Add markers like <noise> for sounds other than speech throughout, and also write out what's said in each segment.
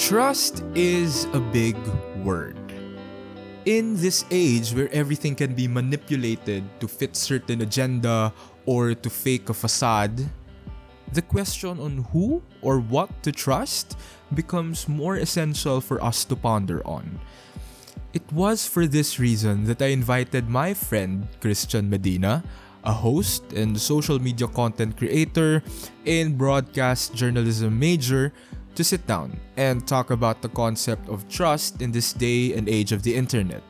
Trust is a big word. In this age where everything can be manipulated to fit certain agenda or to fake a facade, the question on who or what to trust becomes more essential for us to ponder on. It was for this reason that I invited my friend Christian Medina, a host and social media content creator and broadcast journalism major, to sit down and talk about the concept of trust in this day and age of the internet.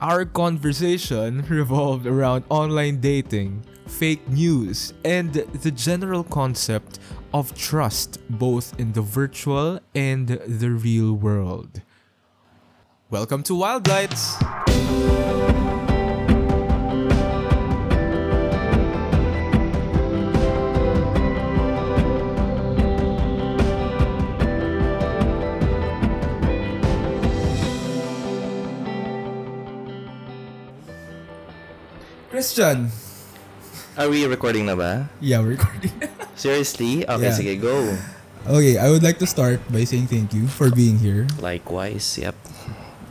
Our conversation <laughs> revolved around online dating, fake news, and the general concept of trust both in the virtual and the real world. Welcome to Wild Lights! Christian! Are we recording na ba? Yeah, we're recording. <laughs> Seriously? Okay, Yeah. sige, go. okay, I would like to start by saying thank you for being here. Likewise, yep.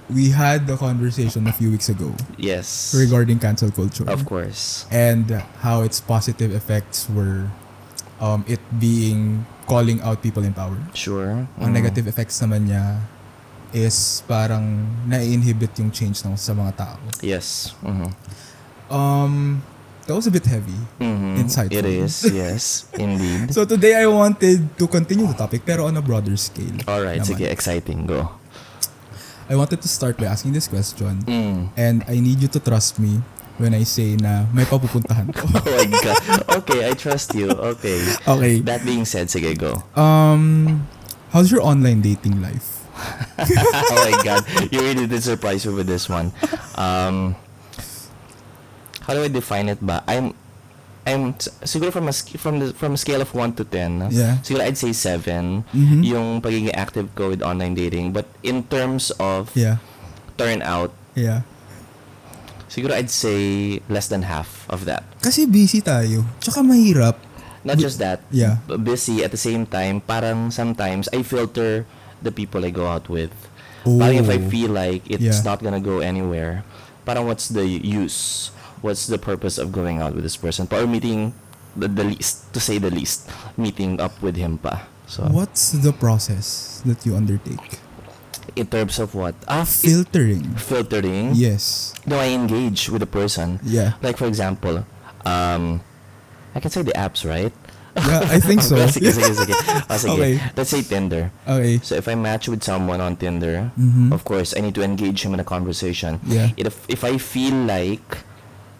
We had the conversation a few weeks ago Yes. regarding cancel culture. Of course. and how its positive effects were um, it being calling out people in power. Sure. Ang Mm. negative effects naman niya is parang na-inhibit yung change ng sa mga tao. Yes. Mhm. Um, that was a bit heavy. Mhm. Insightful. It is, yes. <laughs> Indeed. So today I wanted to continue the topic pero on a broader scale. Alright, naman. sige, exciting. Go. I wanted to start by asking this question Mm. and I need you to trust me when I say na may papupuntahan ko. <laughs> Oh my God. Okay, I trust you. Okay. okay. That being said, sige, go. Um, how's your online dating life? <laughs> oh my God. You really did surprise me with this one. Um, how do I define it ba? I'm I'm siguro from a from the from a scale of 1 to 10. Yeah. Siguro I'd say 7 Mhm. yung pagiging active ko with online dating. But in terms of Yeah. turnout, Yeah. siguro I'd say less than half of that. Kasi busy tayo. Tsaka mahirap. Not just that, Yeah. busy at the same time, parang sometimes I filter the people I go out with. Parang if I Oh. feel like it's Yeah. not gonna go anywhere, parang what's the use? What's the purpose of going out with this person? Or meeting the, the least, to say the least, meeting up with him pa. So, What's the process that you undertake? in terms of what? Ah, fi- Filtering. filtering. Yes. No, I engage with the person. Yeah. Like for example, um, I can say the apps, right? Yeah, I think <laughs> so. sige, sige, sige. Ah, sige. Okay. Let's say Tinder. Okay. So if I match with someone on Tinder, Mhm. of course, I need to engage him in a conversation. Yeah. If, if I feel like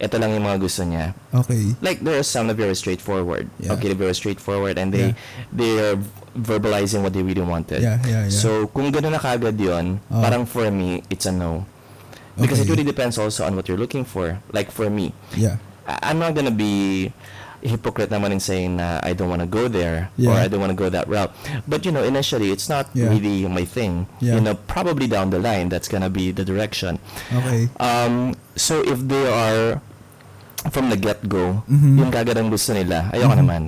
ito lang yung mga gusto niya. Okay. Like there are some that are very straightforward. Yeah. Okay, they're very straightforward and they they are verbalizing what they really wanted. Yeah, yeah, yeah. So kung gano'n na kagad yun, Oh. parang for me, it's a no. Because it Okay. really depends also on what you're looking for. Like for me, Yeah. I- I'm not gonna be hypocrite naman in saying na I don't want to go there or Yeah. I don't want to go that route. But you know, initially it's not Yeah. really my thing. Yeah. You know, probably down the line that's gonna be the direction. Okay. Um, so if they are from the get-go, Mhm. yung kagad ang gusto nila, ayoko Mhm. naman.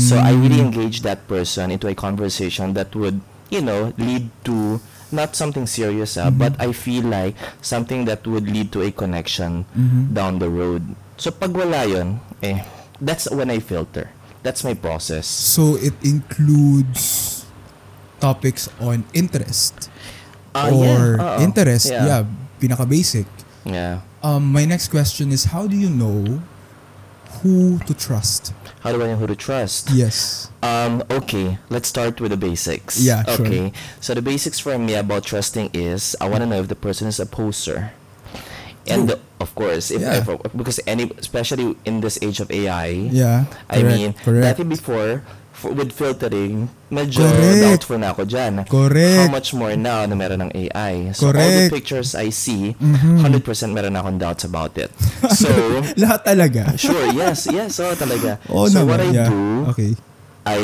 So I really Mm. engage that person into a conversation that would, you know, lead to not something serious, ah, Mhm. but I feel like something that would lead to a connection Mhm. down the road. So pag wala yun, eh, that's when I filter. That's my process. So it includes topics on interest Ah, or yeah, interest. Yeah. Yeah. Pinaka basic. Yeah. Um, my next question is how do you know who to trust? How do I know who to trust? Yes. Um, okay, let's start with the basics. Yeah, sure. Okay. So the basics for me about trusting is I want to know if the person is a poser. And the, of course, if, Yeah. if because any especially in this age of AI, Yeah. I mean, correct. before with filtering, medyo Correct. doubtful na ako dyan. Correct. How much more now na meron ng AI? So all the Correct. pictures I see, Mhm. 100% meron akong doubts about it. So, <laughs> Lahat talaga. sure, yes, yes, so talaga. <laughs> Oo so naman, what I yeah. do, Okay. I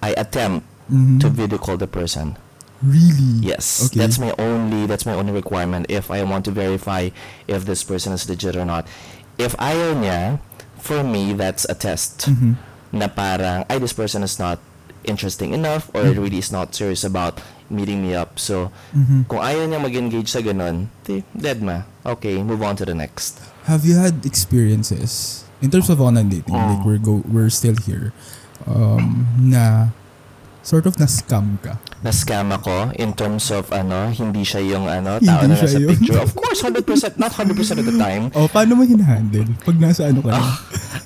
I attempt Mhm. to video call the person. Really? Yes, Okay. that's my only that's my only requirement if I want to verify if this person is legit or not. If ayaw niya, for me that's a test Mhm. Na parang ay this person is not interesting enough or Mm. really is not serious about meeting me up. So, Mhm. kung ayaw niya mag-engage sa ganun, di, dead ma. Okay, move on to the next. Have you had experiences in terms of online dating? Mm. Like we're go we're still here. Um, na sort of na scam ka. Na-scam ako in terms of ano, hindi siya yung ano, Hindi tao na siya nasa yun. picture. Of course, 100%, not 100% of the time. O, paano mo hinahandle? Pag nasa ano ka na? Ah,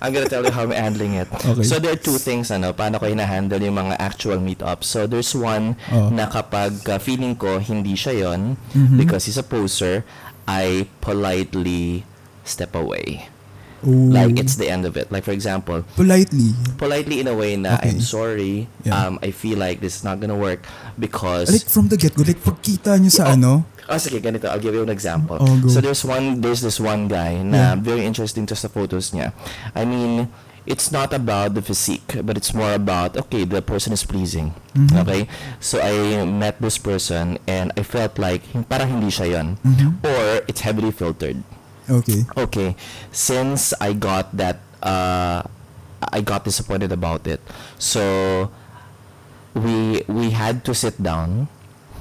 I'm gonna tell you how I'm handling it. Okay. So there are two things ano, paano ko hina-handle yung mga actual meetups. So there's one Oh. na kapag uh, feeling ko hindi siya yon Mhm. because he's a poser, I politely step away. Oh, Like it's the end of it. Like for example, politely. politely in a way na Okay. I'm sorry. Yeah. Um, I feel like this is not gonna work because Like from the get-go, like pagkita nyo sa Oh. ano, Oh, sige, ganito. I'll give you an example. Oh, go. So there's one, there's this one guy na Yeah. very interesting to sa photos niya. I mean, it's not about the physique, but it's more about, okay, the person is pleasing. Mhm. Okay? So I met this person and I felt like parang hindi siya yon Mhm. Or it's heavily filtered. Okay. Okay, since I got that, uh, I got disappointed about it. So we we had to sit down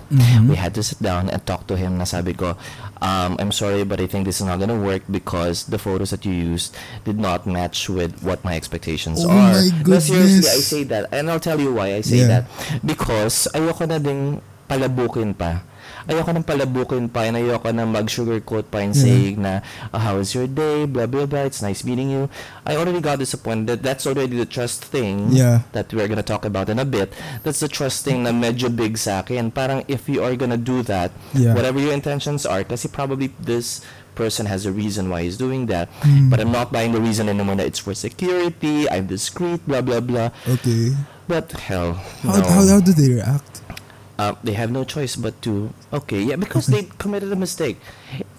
Mhm. we had to sit down and talk to him na sabi ko, um, I'm sorry but I think this is not gonna work because the photos that you used did not match with what my expectations Oh are. my No, seriously, I goodness. say that. And I'll tell you why I say Yeah. that. Because ayoko na ding palabukin pa. Ayoko nang palabukin pa and ayoko na mag-sugarcoat pa and Yeah. saying na, oh, how was your day, blah, blah, blah, it's nice meeting you. I already got disappointed. That's already the trust thing Yeah. that we're gonna talk about in a bit. That's the trust thing na medyo big sa akin. Parang if you are gonna do that, Yeah. whatever your intentions are, kasi probably this person has a reason why he's doing that. Mm. But I'm not buying the reason anymore that it's for security, I'm discreet, blah, blah, blah. Okay. But hell, How, no. how, how do they react? Uh, they have no choice but to, okay, yeah, because they committed a mistake.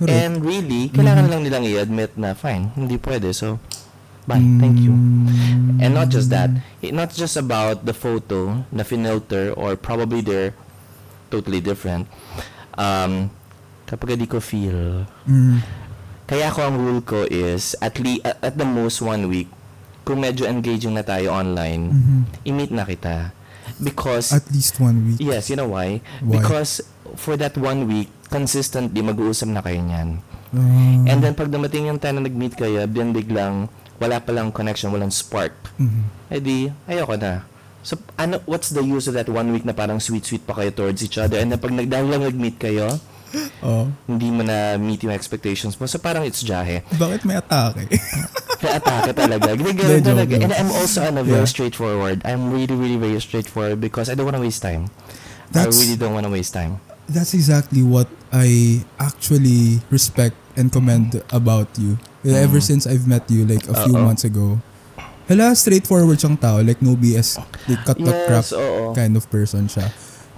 Correct. And really, kailangan Mhm. lang nilang i-admit na, fine, hindi pwede, so, bye, thank you. Mm. And not just that, it, not just about the photo na finilter or probably they're totally different. Um, kapag hindi ko feel, Mm. kaya ako ang rule ko is at least at, at the most one week, kung medyo engaging na tayo online, Mhm. i-meet na kita. Because At least one week. Yes, you know why? Why? Because for that one week, consistently mag-uusap na kayo niyan. Ah. And then pag dumating yung time na nag-meet kayo, then biglang wala palang connection, walang spark. Mhm. Eh di, ayoko na. So, ano, what's the use of that one week na parang sweet-sweet pa kayo towards each other? And then pag nag, dahil lang nag-meet kayo, Oh. hindi mo na meet yung expectations mo. So, parang it's jahe. Bakit may atake? <laughs> Kaya atake talaga. Joke talaga. And I'm also ano, very Yeah. straightforward. I'm really, really very straightforward because I don't want to waste time. That's- I really don't want to waste time. That's exactly what I actually respect and commend about you. Ever Mm. since I've met you like a few Uh-oh. months ago. Hala, straightforward siyang tao. Like no BS. Like cut the crap oo. kind of person siya.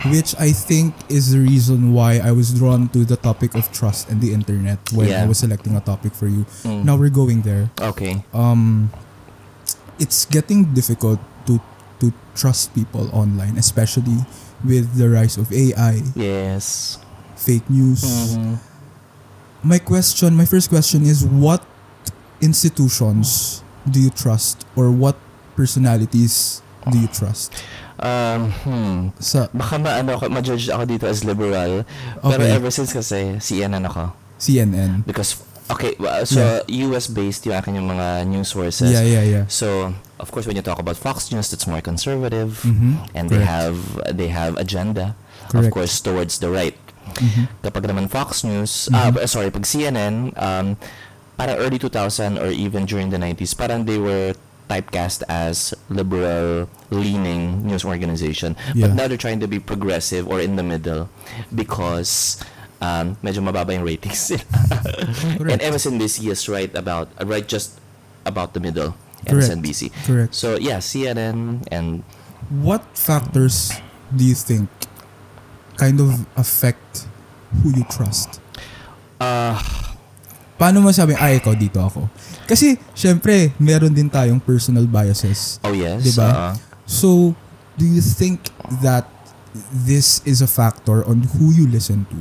Which I think is the reason why I was drawn to the topic of trust and the internet when Yeah. I was selecting a topic for you. Mm. Now we're going there. Okay. um it's getting difficult to to trust people online especially with the rise of AI Yes. fake news Mhm. my question my first question is what institutions do you trust or what personalities do you trust Um, hmm. sa Baka ma-ano ako, ma-judge ako dito as liberal. Pero Okay. ever since kasi, CNN ako. CNN Because, okay, so, US-based yung akin yung mga news sources. yeah yeah yeah So, of course, when you talk about Fox News, that's more conservative. Mhm. And they Correct. have, they have agenda. Correct. Of course, towards the right. Mhm. Kapag naman Fox News, ah, b- sorry, pag CNN, um, parang early 2000 or even during the 90s, parang they were typecast as liberal leaning news organization. Yeah. But now they're trying to be progressive or in the middle because um, medyo mababa yung ratings and. MSNBC is right about, right just about the middle. Correct. MSNBC. correct So yeah, CNN and what factors do you think kind of affect who you trust uh, paano mo sabi, ah, ikaw dito ako? Kasi, syempre, meron din tayong personal biases. oh yes, Diba? uh, So, do you think that this is a factor on who you listen to?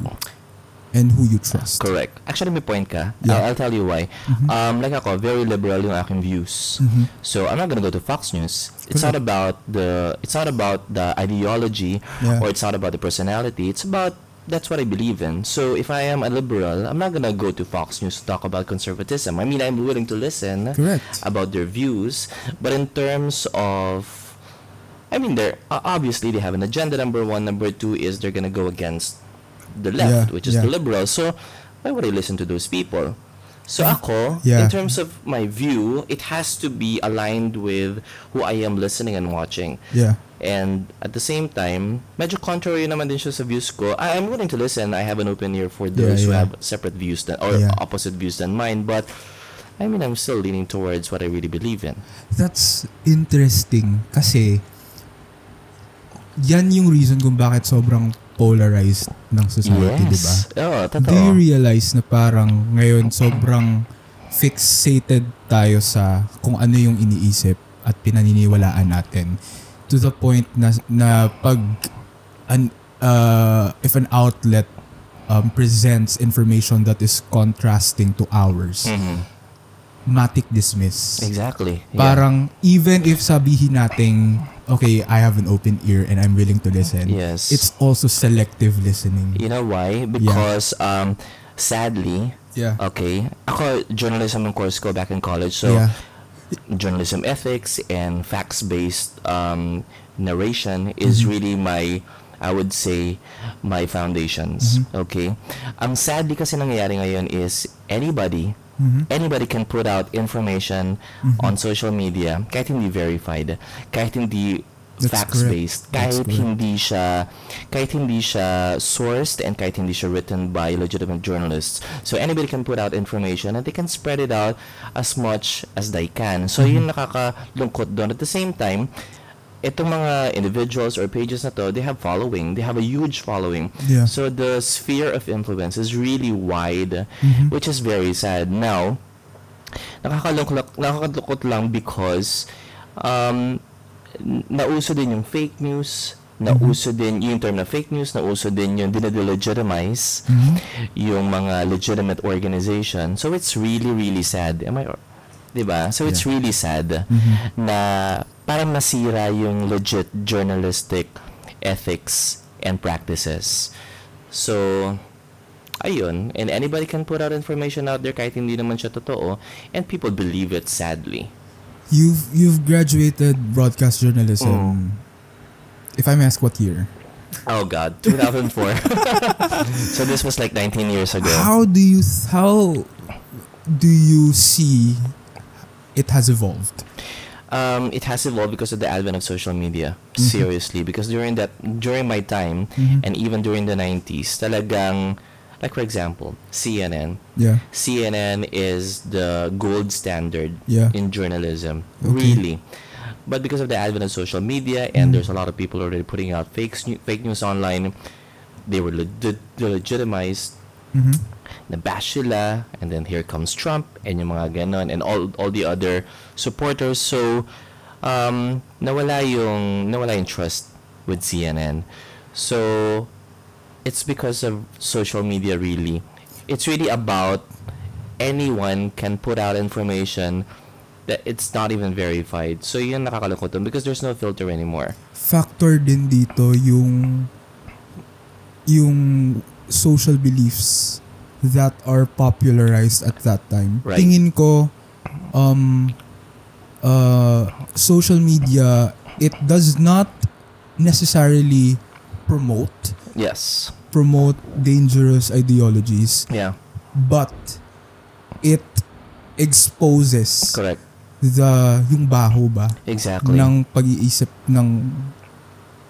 and who you trust. Correct. Actually, may point ka. Yeah. I'll, I'll tell you why. Um, like ako, very liberal yung aking views. Mhm. So I'm not gonna go to Fox News. It's not Correct. about the it's not about the ideology Yeah. or it's not about the personality. It's about that's what I believe in. So if I am a liberal, I'm not gonna go to Fox News to talk about conservatism. I mean, I'm willing to listen Correct. about their views, but in terms of I mean, they're obviously they have an agenda. Number one, number two is they're gonna go against the left, Yeah, which is yeah. the liberals. So why would I listen to those people? So ako, Yeah. in terms of my view, it has to be aligned with who I am listening and watching. Yeah. And at the same time, medyo contrary naman din siya sa views ko. I am willing to listen. I have an open ear for those who yeah. have separate views than, or Yeah. opposite views than mine. But I mean, I'm still leaning towards what I really believe in. That's interesting kasi yan yung reason kung bakit sobrang polarized ng society, di ba? Oo, Do you totoo. realize na parang ngayon sobrang fixated tayo sa kung ano yung iniisip at pinaniniwalaan natin to the point na, na pag an, uh, if an outlet um, presents information that is contrasting to ours, Mhm. matic dismiss. Exactly. Yeah. Parang even if sabihin nating okay, I have an open ear and I'm willing to listen. Yes. It's also selective listening. You know why? Because um, sadly, Yeah. okay, ako journalism ng course ko back in college. So yeah. journalism ethics and facts-based um, narration is Mm-hmm. really my I would say my foundations. Mm-hmm. Okay? Ang sadly kasi nangyayari ngayon is anybody Mhm. anybody can put out information Mm-hmm. on social media kahit hindi verified, kahit hindi facts-based, kahit correct. hindi siya kahit hindi siya sourced and kahit hindi siya written by legitimate journalists. So anybody can put out information and they can spread it out as much as they can. So Mm-hmm. yun nakakalungkot doon. At the same time, itong mga individuals or pages na to, they have following. They have a huge following. Yeah. So the sphere of influence is really wide, Mhm. which is very sad. Now, nakakalungkot, nakakalungkot lang because um, nauso din yung fake news, nauso din yung term na fake news, nauso din yung dinadelegitimize Mhm. yung mga legitimate organization. So it's really, really sad. Am I, diba? So it's really sad Mhm. na parang nasira yung legit journalistic ethics and practices. So, ayun. And anybody can put out information out there kahit hindi naman siya totoo. And people believe it sadly. You've you've graduated broadcast journalism. Mm. If I may ask what year? Oh God, 2004. <laughs> so this was like 19 years ago. How do you how do you see it has evolved? Um, it has evolved because of the advent of social media. Mhm. Seriously, because during that, during my time, Mhm. and even during the 90s, talagang, like for example, CNN. Yeah. CNN is the gold standard Yeah. in journalism. Okay. Really. But because of the advent of social media and Mhm. there's a lot of people already putting out fake, fake news online, they were legit- legitimized Mhm. Nabash sila and then here comes Trump and yung mga ganon and all all the other supporters. So um nawala yung nawala yung trust with CNN so it's because of social media really. It's really about anyone can put out information that it's not even verified. So yun nakakalungkot dun because there's no filter anymore. Factor din dito yung yung social beliefs that are popularized at that time. Right. Tingin ko um uh social media it does not necessarily promote yes promote dangerous ideologies yeah but it exposes correct the yung baho ba exactly ng pag-iisip ng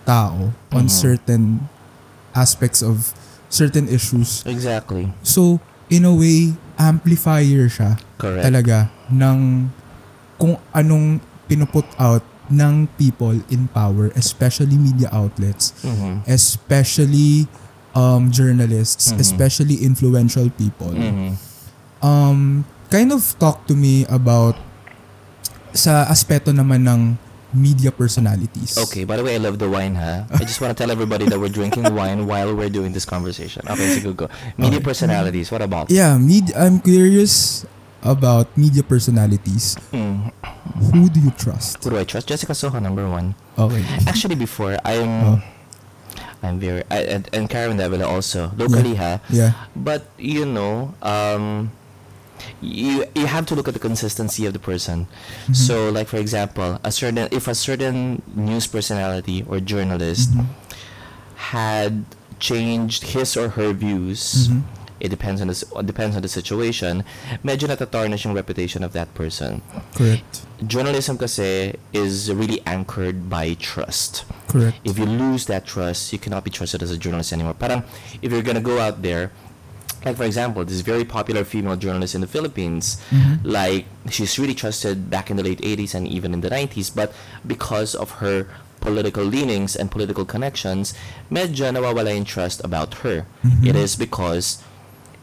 tao on Mhm. certain aspects of certain issues. exactly So, in a way, amplifier siya correct talaga ng kung anong pinuput out ng people in power, especially media outlets, Mhm. especially um, journalists, Mhm. especially influential people. Mhm. Um, kind of talk to me about sa aspeto naman ng media personalities. Okay, by the way, I love the wine, ha? I just want to tell everybody that we're drinking <laughs> wine while we're doing this conversation. Okay, sige, go. Media Okay. personalities, what about? Yeah, med- I'm curious about media personalities. Hmm, Who do you trust? who do I trust? Jessica Soha, number one. Okay. Actually, before, I'm... Oh. I'm very... I, and, and Karen Davila also. Locally, ha? Yeah. But, you know, um... You, you have to look at the consistency of the person. Mhm. So, like for example, a certain if a certain news personality or journalist Mhm. had changed his or her views, Mhm. it depends on the depends on the situation. Medyo natatarnish yung reputation of that person. Correct. Journalism kasi is really anchored by trust. Correct. If you lose that trust, you cannot be trusted as a journalist anymore. Parang if you're gonna go out there, like for example, this very popular female journalist in the Philippines, Mhm. like she's really trusted back in the late 80s and even in the 90s, but because of her political leanings and political connections, medyo nawawala yung trust about her. Mhm. It is because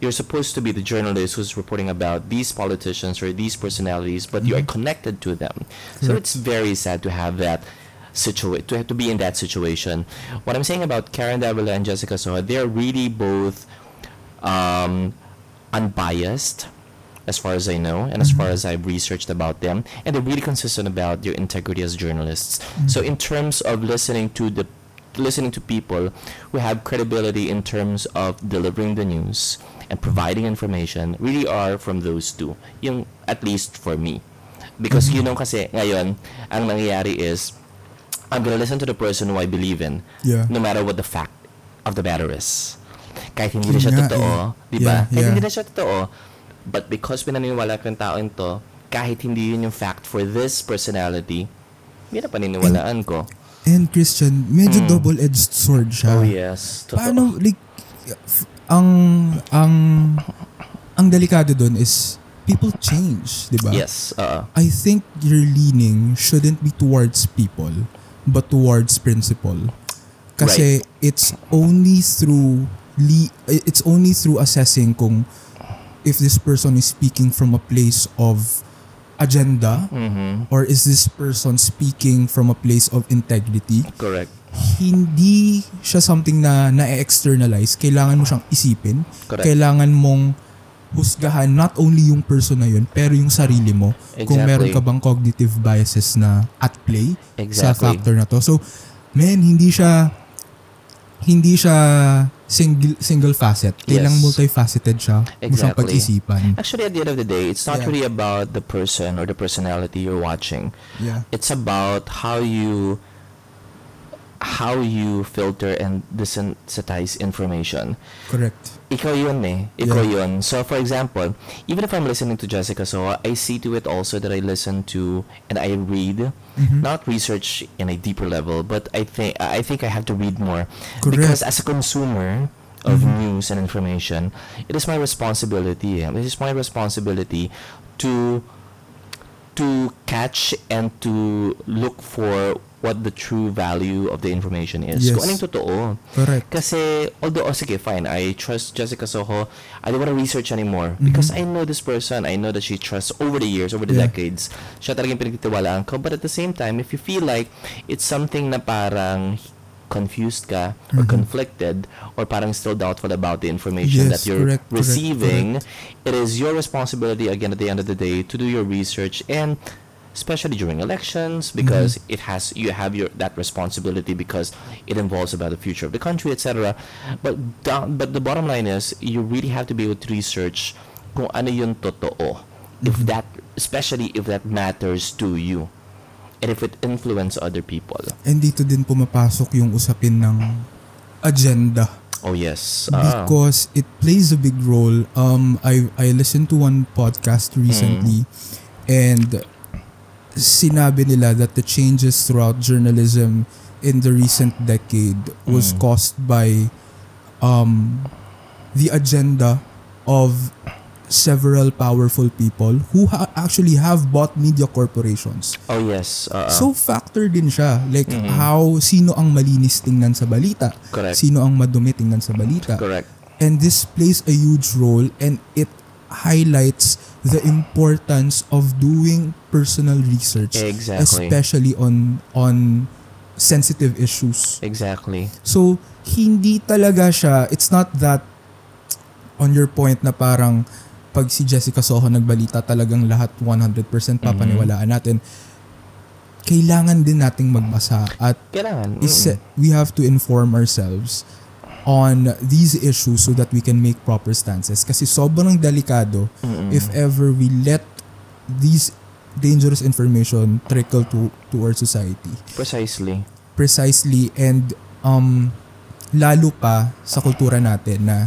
you're supposed to be the journalist who's reporting about these politicians or these personalities, but you are connected to them. So Correct. it's very sad to have that situation, to have to be in that situation. What I'm saying about Karen Davila and Jessica Soho, they're really both um, unbiased, as far as I know, and as far as I've researched about them, and they're really consistent about their integrity as journalists. So in terms of listening to the listening to people who have credibility in terms of delivering the news and providing information really are from those two yung at least for me because you know kasi ngayon ang nangyayari is I'm gonna listen to the person who I believe in Yeah. no matter what the fact of the matter is kahit hindi na siya totoo eh. di ba Yeah, kahit yeah. hindi na siya totoo but because pinaniniwala ko yung tao to kahit hindi yun yung fact for this personality yun ang paniniwalaan ko And Christian, medyo Mm. double-edged sword siya. oh yes totoo Paano, like, ang, ang, ang delikado doon is people change, di ba? yes oo I think your leaning shouldn't be towards people, but towards principle. Kasi it's only through le- it's only through assessing kung if this person is speaking from a place of agenda mhm or is this person speaking from a place of integrity correct hindi siya something na na-externalize. Kailangan mo siyang isipin. Correct. Kailangan mong husgahan not only yung person na yun, pero yung sarili mo. Kung Exactly. meron ka bang cognitive biases na at play sa Exactly. factor na to. So, man, hindi siya hindi siya single single facet. Kailangan Yes. multifaceted siya. Mo siyang Exactly. pag-isipan. Actually, at the end of the day, it's not Yeah. really about the person or the personality you're watching. Yeah. It's about how you how you filter and desensitize information. Correct. Ikaw yun eh. Ikaw yun. So, for example, even if I'm listening to Jessica Soho, I see to it also that I listen to and I read, Mhm. not research in a deeper level, but I think I think I have to read more Correct. because as a consumer of Mhm. news and information, it is my responsibility. eh, It is my responsibility to to catch and to look for what the true value of the information is. Yes. Kung anong totoo. Correct. Kasi, although, oh, sige, fine, I trust Jessica Soho, I don't want to research anymore because I know this person, I know that she trusts over the years, over the Yeah. decades, siya talagang pinagtitiwalaan ko. But at the same time, if you feel like it's something na parang confused ka or Mhm. conflicted or parang still doubtful about the information that Yes, you're correct, correct, receiving, it is your responsibility again at the end of the day to do your research and especially during elections because Mm-hmm. it has you have your that responsibility because it involves about the future of the country etc but down, but the bottom line is you really have to be able to research kung ano yung totoo if Mhm. that especially if that matters to you and if it influence other people And dito din pumapasok yung usapin ng agenda. oh yes Ah. because it plays a big role. Um, I I listened to one podcast recently, and sinabi nila that the changes throughout journalism in the recent decade was Mm. caused by um, the agenda of several powerful people who ha- actually have bought media corporations. oh yes ah. So factor din siya like Mhm. how sino ang malinis tingnan sa balita, correct sino ang madumi tingnan sa balita. correct And this plays a huge role and it highlights the importance of doing personal research Exactly. especially on on sensitive issues Exactly. so hindi talaga siya it's not that on your point na parang pag si Jessica Soho nagbalita talagang lahat 100% papaniwalaan natin kailangan din nating magbasa at Kailangan. is mm. we have to inform ourselves on these issues so that we can make proper stances kasi sobrang delikado Mm-mm. if ever we let these dangerous information trickle to to our society Precisely. precisely and um lalo pa sa kultura natin na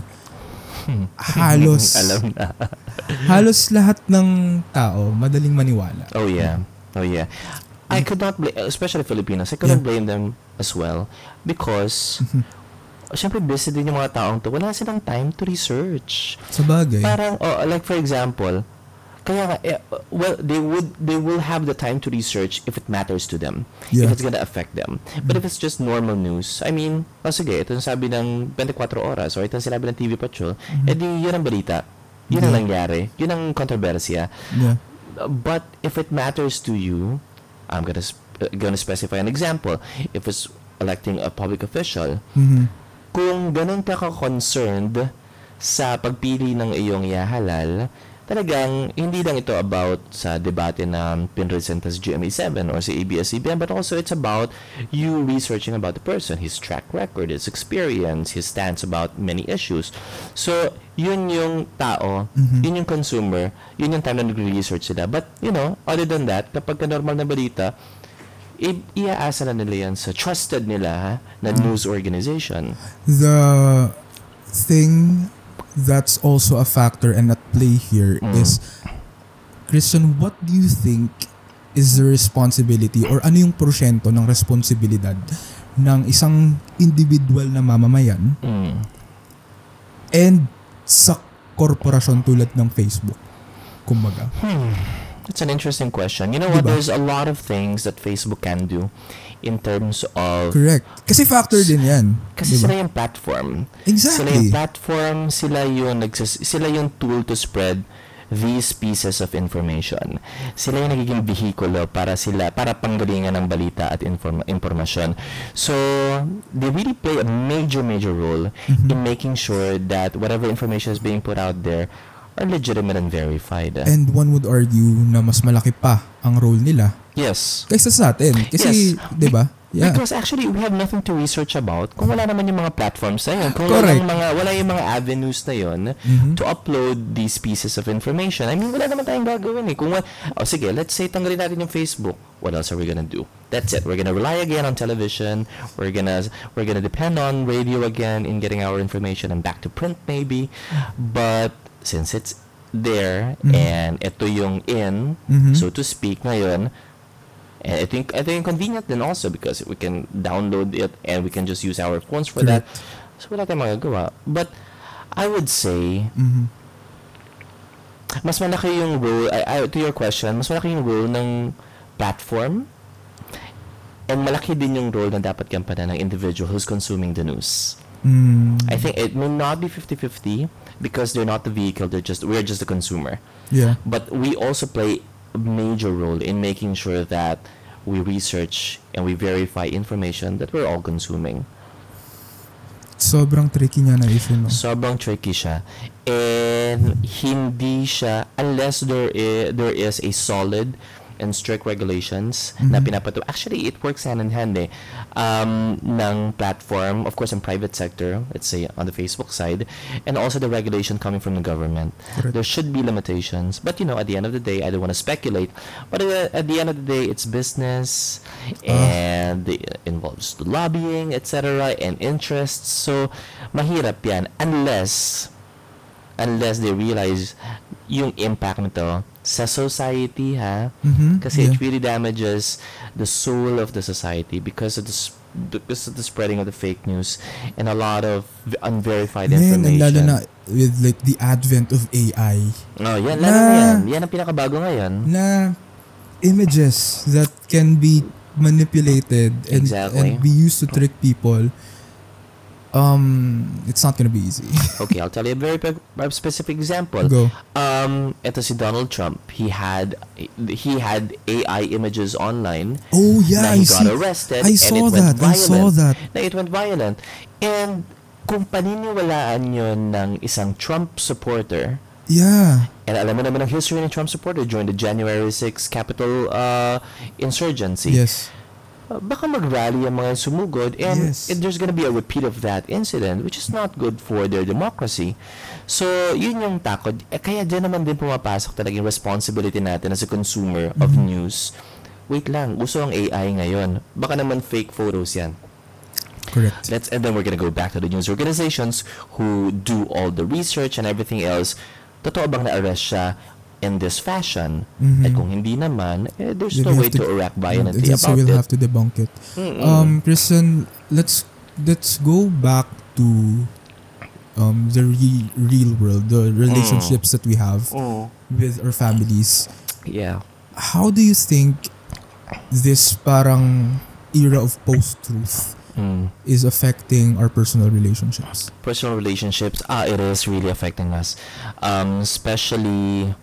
<laughs> halos Alam na. <laughs> halos lahat ng tao madaling maniwala. Oh yeah. Oh yeah. I could not blame, especially Filipinos, I couldn't blame them as well because syempre busy din yung mga taong to. Wala silang time to research. Sa bagay. Parang, oh, like for example, kaya eh, well, they would, they will have the time to research if it matters to them. Yeah. If it's gonna affect them. But if it's just normal news, I mean, oh sige, ito yung sabi ng 24 oras or ito yung sinabi ng TV Patrol, edi yun ang balita. Yun ang Yeah. nangyari. Yun ang kontrobersya. yeah. But if it matters to you, I'm gonna sp- gonna specify an example. If it's electing a public official, Mhm. Kung ganun ka ka-concerned sa pagpili ng iyong ihahalal, talagang hindi lang ito about sa debate na pinresenta sa GMA7 or sa ABS-CBN but also it's about you researching about the person, his track record, his experience, his stance about many issues. So, yun yung tao, yun yung consumer, yun yung time na nagre-research sila. But, you know, other than that, kapag ka normal na balita, i- iaasa na nila yan sa trusted nila ha, na news organization. the thing that's also a factor and at play here Mm. is Christian, what do you think is the responsibility or ano yung porsyento ng responsibilidad ng isang individual na mamamayan Mm. and sa korporasyon tulad ng Facebook? Kumbaga. It's an interesting question. You know what? Diba? There's a lot of things that Facebook can do in terms of Correct. Kasi factor din yan. kasi Diba? sila yung platform. Sila Exactly. yung platform, sila yung nagsis- sila yung tool to spread these pieces of information. Sila yung nagiging vehikulo para sila para panggalingan ng balita at inform- impormasyon. So, they really play a major major role in making sure that whatever information is being put out there are legitimate and verified. And one would argue na mas malaki pa ang role nila yes. kaysa sa atin. Kasi, Yes. di ba? Yeah. Because actually, we have nothing to research about kung wala naman yung mga platforms na yun. Kung Correct. wala, yung mga, wala yung mga avenues na yun Mhm. to upload these pieces of information. I mean, wala naman tayong gagawin eh. Kung, wa- oh, sige, let's say tanggalin natin yung Facebook. What else are we gonna do? That's it. We're gonna rely again on television. We're gonna we're gonna depend on radio again in getting our information and back to print maybe. But since it's there Mhm. and ito yung in, Mhm. so to speak ngayon, and I think I think convenient din also because we can download it and we can just use our phones for that. So wala tayong magagawa. But I would say Mhm. mas malaki yung role I, I- to your question, mas malaki yung role ng platform and malaki din yung role na dapat gampanan ng individual who's consuming the news. Mm, I think it may not be 50-50 because they're not the vehicle, they're just we're just the consumer. yeah. But we also play a major role in making sure that we research and we verify information that we're all consuming. Sobrang tricky niya na issue, no? Sobrang tricky siya. And hindi siya, unless there is, there is a solid and strict regulations na Mhm. pinapatu Actually, it works hand in hand eh. Um, ng platform, of course, in private sector, let's say on the Facebook side, and also the regulation coming from the government. Correct. There should be limitations. But, you know, at the end of the day, I don't want to speculate. But uh, at the end of the day, it's business and it involves lobbying, etc. and interests. So, mahirap yan unless unless they realize yung impact nito sa society ha Mhm, kasi yeah. it really damages the soul of the society because of the because of the spreading of the fake news and a lot of unverified Man, and information. lalo na with like the advent of AI Oh, yan, Na- lalo na yan. Yan ang pinakabago ngayon. na images that can be manipulated and, Exactly. and be used to trick people Um, it's not gonna be easy. <laughs> Okay, I'll tell you a very specific example. Go. Um, ito si Donald Trump. He had he had AI images online. Oh yeah, na I he got see. arrested I saw that. I violent. saw that. Na it went violent. And kung paniniwalaan yun ng isang Trump supporter, Yeah. and alam mo naman ang history ng Trump supporter during the January 6 Capitol uh, insurgency. Yes. Uh, baka mag-rally ang mga sumugod and Yes. it- there's gonna be a repeat of that incident which is not good for their democracy. So, yun yung takot. Eh, kaya dyan naman din pumapasok talaga yung responsibility natin as a consumer of Mm-hmm. news. Wait lang, uso ang AI ngayon. Baka naman fake photos yan. Correct. Let's and then we're gonna go back to the news organizations who do all the research and everything else. Totoo bang na-arrest siya in this fashion? Mhm. At kung hindi naman, eh, there's Then no way to- to react violently why about we'll it. have to debunk it. Mm-mm. Um, Kristen, let's let's go back to um the re- real world, the relationships that we have Mm. with our families. Yeah. How do you think this parang era of post-truth Mm. is affecting our personal relationships? personal relationships, ah, it is really affecting us. Um, especially,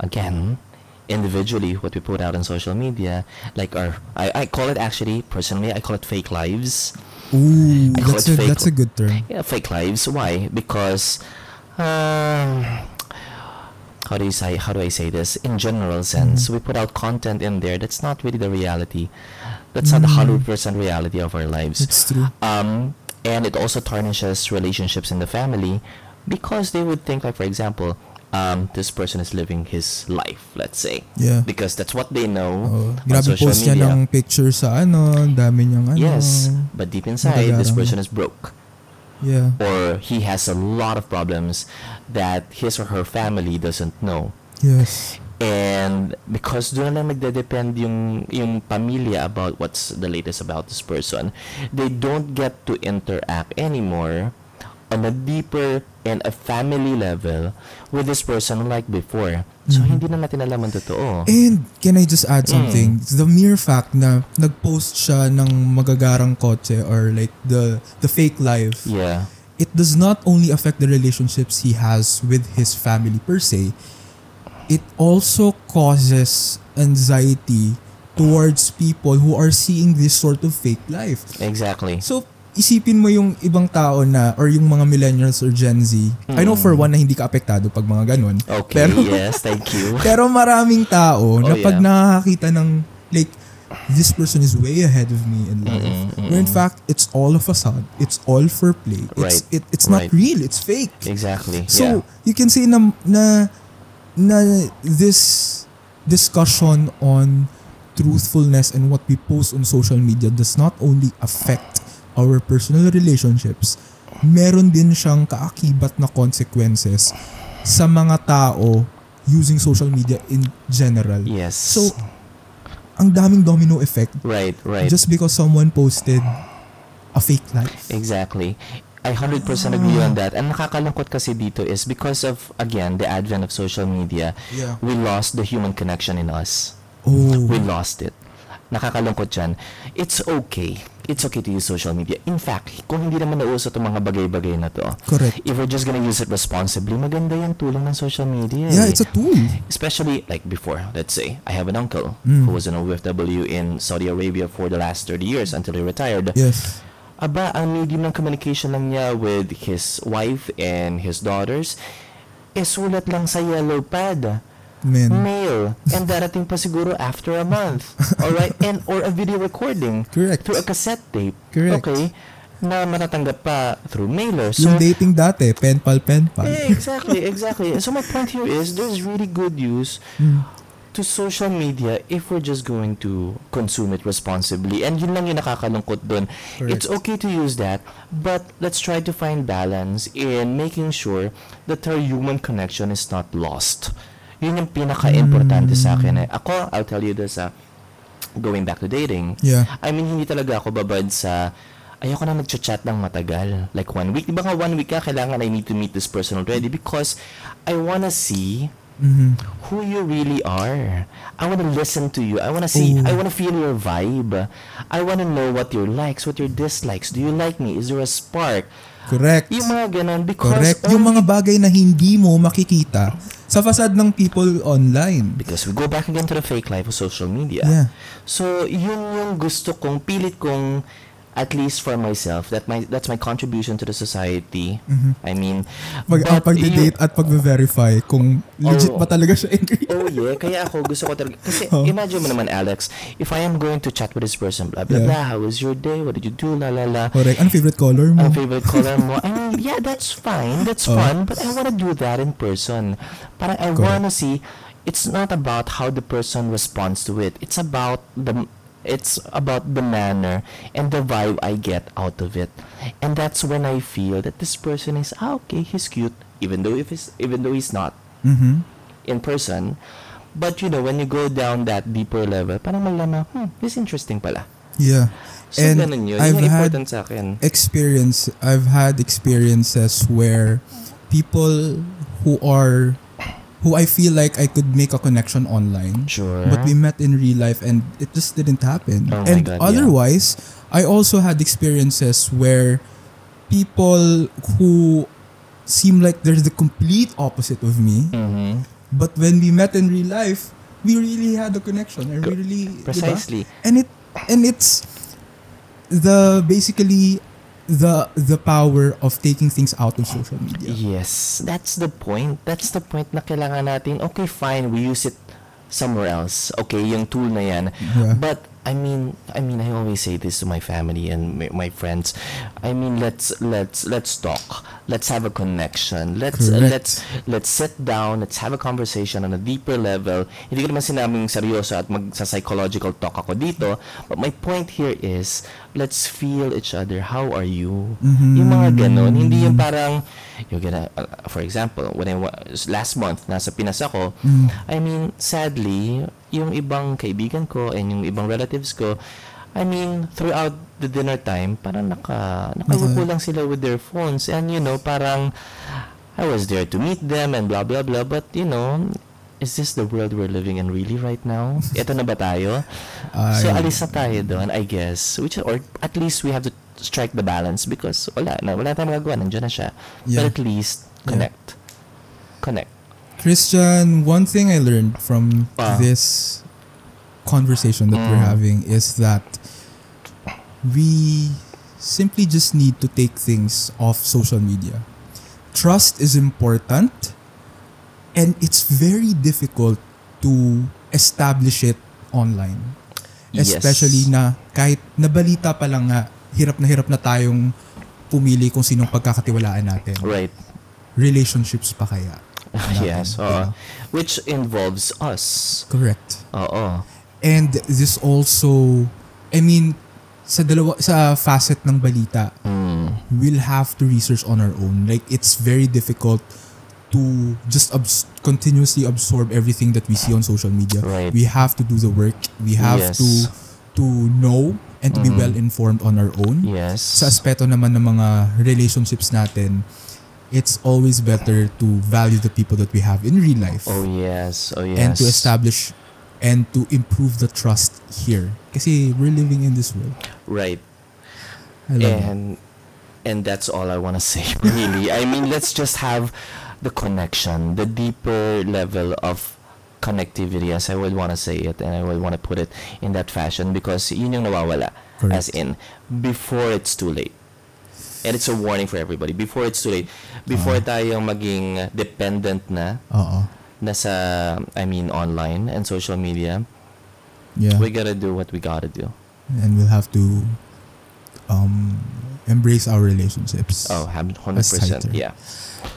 again, individually, what we put out on social media, like our, I, I call it actually, personally, I call it fake lives. Ooh, that's a fake- that's a good term. Yeah, fake lives. Why? Because, um, how do you say? How do I say this? In general sense, we put out content in there that's not really the reality. That's not the Mm. hundred percent reality of our lives. It's true. Um, and it also tarnishes relationships in the family because they would think, like, for example, um, this person is living his life, let's say, Yeah. because that's what they know Oh, on grabe social post niya media. ng picture sa ano, dami niyang ano. Yes, but deep inside, this person is broke. Yeah. or he has a lot of problems that his or her family doesn't know. Yes. And because doon lang nagde-depend yung, yung pamilya about what's the latest about this person, they don't get to interact anymore on a deeper and a family level with this person like before. So, Mhm. hindi na natin alam ang totoo. And can I just add Mm. something? The mere fact na nag-post siya ng magagarang kotse or like the the fake life, Yeah. it does not only affect the relationships he has with his family per se, it also causes anxiety towards people who are seeing this sort of fake life. Exactly. So, isipin mo yung ibang tao na or yung mga millennials or Gen Z. I know for one na hindi ka apektado pag mga ganun. Okay, Pero- <laughs> yes, thank you. <laughs> Pero maraming tao na Oh, pag yeah. nakakita ng like this person is way ahead of me in life. Mm-mm, Where in mm-mm. fact it's all a facade. It's all for play. It's Right, it, it's not right. real. It's fake. Exactly. So yeah. you can say na na na this discussion on truthfulness and what we post on social media does not only affect our personal relationships, meron din siyang kaakibat na consequences sa mga tao using social media in general. Yes. So, ang daming domino effect right, right. just because someone posted a fake life. Exactly. I 100% agree on that. And nakakalungkot kasi dito is because of, again, the advent of social media, Yeah. we lost the human connection in us. Oh. We lost it. Nakakalungkot dyan. It's okay. It's okay to use social media. In fact, kung hindi naman nauso itong mga bagay-bagay na to, Correct. if we're just gonna use it responsibly, maganda yung tulong ng social media. Yeah, eh. it's a tool. Especially like before, let's say, I have an uncle Mm. who was an OFW in Saudi Arabia for the last 30 years until he retired. Yes. Aba, ang medium ng communication lang niya with his wife and his daughters, eh sulat lang sa yellow pad. Man. Mail. And darating pa siguro after a month. <laughs> Alright? And, or a video recording. Correct. Through a cassette tape. Correct. Okay? Na matatanggap pa through mailer. So, yung dating dati, pen pal, pen pal. eh, exactly, exactly. So my point here is there's really good use Mm. to social media if we're just going to consume it responsibly. And yun lang yung nakakalungkot dun. It's okay to use that, but let's try to find balance in making sure that our human connection is not lost. Yun yung pinaka-importante sa akin. Eh. Ako, I'll tell you this, ah, going back to dating, Yeah. I mean, hindi talaga ako babad sa ayoko na nagchat-chat ng matagal. Like one week. Di ba nga one week ka, kailangan I need to meet this person already because I wanna see Mhm. who you really are. I want to listen to you. I want to see. Ooh. I want to feel your vibe. I want to know what your likes, what your dislikes. Do you like me? Is there a spark? Correct. Yung mga ganun. Because Correct. Yung only- mga bagay na hindi mo makikita sa fasad ng people online. Because we go back again to the fake life of social media. Yeah. So, yun yung gusto kong, pilit kong, at least for myself, that my that's my contribution to the society. I mean, Pag, ang but pagde-date at pagbe-verify kung legit Oh. ba talaga siya real. Oh yeah, kaya ako gusto ko talaga. Kasi <laughs> Oh. imagine mo naman Alex, if I am going to chat with this person, blah blah Yeah. blah, how was your day? What did you do? La la la. Correct. Ano favorite color mo? Ang favorite color mo. I mean, yeah, that's fine. That's Oh. fun. But I want to do that in person. Parang I Correct. want to see, it's not about how the person responds to it. It's about the it's about the manner and the vibe I get out of it. And that's when I feel that this person is ah, okay, he's cute, even though if he's even though he's not Mhm. in person. But you know, when you go down that deeper level, parang malalaman, hmm, this interesting pala. Yeah. So, And yun. I've Yun had important sa akin. experience I've had experiences where people who are who I feel like I could make a connection online Sure. but we met in real life and it just didn't happen. Oh and God, yeah. otherwise, I also had experiences where people who seem like they're the complete opposite of me, Mhm. but when we met in real life, we really had a connection. And we really diba? Precisely. And it and it's the basically the the power of taking things out of social media. Yes, that's the point. That's the point na kailangan natin. Okay, fine, we use it somewhere else. Okay, yung tool na yan. Yeah. But I mean, I mean, I always say this to my family and my, my friends. I mean, let's let's let's talk. Let's have a connection. Let's Correct. let's let's sit down. Let's have a conversation on a deeper level. Hindi ko naman sinabing seryoso at mag sa psychological talk ako dito. But my point here is, let's feel each other. How are you? Yung mga ganon. Hindi yung parang, you're gonna, uh, for example, when I wa- last month, nasa Pinas ako, I mean, sadly, yung ibang kaibigan ko and yung ibang relatives ko, I mean, throughout the dinner time, parang naka, nakaupo lang sila with their phones. And, you know, parang, I was there to meet them and blah, blah, blah. But, you know, is this the world we're living in really right now? <laughs> Ito na ba tayo? so, alis na tayo doon, I guess. Which, or at least we have to strike the balance because wala na, wala tayong magagawa. Nandiyan na siya. Yeah. But at least, Yeah. connect. Connect. Christian, one thing I learned from Ah. this conversation that we're Mm. having is that we simply just need to take things off social media. Trust is important and it's very difficult to establish it online. Yes. Especially na kahit nabalita pa lang nga, hirap na hirap na tayong pumili kung sinong pagkakatiwalaan natin. Right. Relationships pa kaya. <laughs> yes. Natin, oo. diba? Which involves us. Correct. Oo. And this also, I mean, sa dalawa sa facet ng balita, Mm. we'll have to research on our own. Like it's very difficult to just abs- continuously absorb everything that we see on social media. Right. We have to do the work. We have Yes. to to know and to be Mhm. well informed on our own. Yes. Sa aspeto naman ng mga relationships natin, it's always better to value the people that we have in real life Oh yes. Oh yes. and to establish and to improve the trust here. Kasi we're living in this world. Right. I love it. and and that's all I want to say <laughs> really I mean let's just have the connection the deeper level of connectivity as I would want to say it and I would want to put it in that fashion because yun yung nawawala as in before it's too late. And it's a warning for everybody. Before it's too late before tayong maging dependent na Oo. nasa I mean online and social media Yeah. we gotta do what we gotta do. And we'll have to um embrace our relationships. oh have 100% As yeah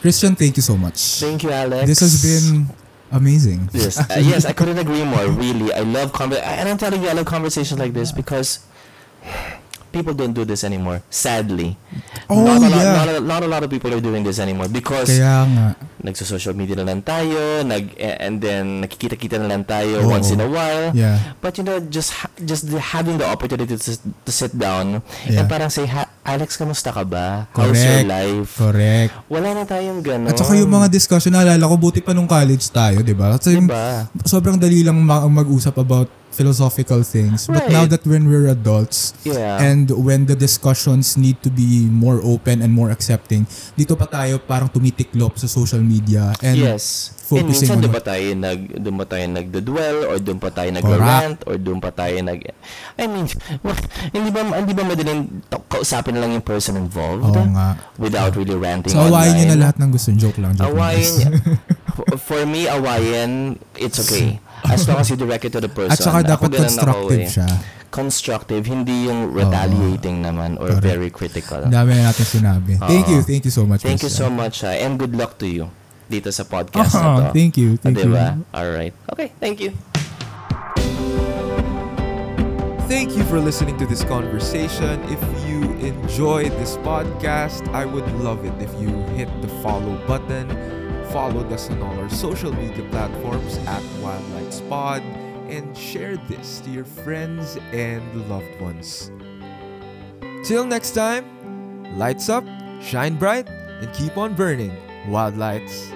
Christian, thank you so much. thank you Alex This has been amazing. Yes, <laughs> uh, yes, I couldn't agree more. Really, I love conver- And I'm telling you, I love conversations like this because people don't do this anymore. Sadly, Oh, not a lot, yeah. not a, not a lot of people are doing this anymore because Kaya nga. nagsa-social media na lang tayo, nag and then nakikita-kita na lang tayo Oo. once in a while. Yeah. But you know, just ha- just the, having the opportunity to, to sit down Yeah. and parang say, ha, Alex, kamusta ka ba? How's your Correct. life? Correct. Wala na tayong gano'n. At saka yung mga discussion, naalala ko, buti pa nung college tayo, di ba? Diba? sobrang dali lang ma- mag-usap about philosophical things. But Right. now that when we're adults, Yeah. and when the discussions need to be more open and more accepting, dito pa tayo parang tumitiklop sa social media. And yes. And focusing minsan on doon pa tayo nag doon pa tayo nagdodwell or doon pa tayo nagrant or doon pa tayo nag I mean, <laughs> hindi ba hindi ba madaling kausapin na lang yung person involved Oo nga. without really ranting So, awayin nyo na online? lahat ng gusto. Joke lang. Joke Awayin <laughs> lang. For me, awayin, it's okay. As long as you direct it to the person. At saka Ako dapat ako constructive eh. siya. Constructive, hindi yung retaliating naman or Correct. very critical. Ang dami na natin sinabi. Thank Oo. you. Thank you so much. Thank you so much ha, and good luck to you dito sa podcast Oh, na to. thank you. Ah, Thank you. diba? Alright. Okay, thank you. Thank you for listening to this conversation. If you enjoyed this podcast, I would love it if you hit the follow button, followed us on all our social media platforms at Wildlights Pod, and share this to your friends and loved ones. Till next time, lights up, shine bright, and keep on burning. Wild lights.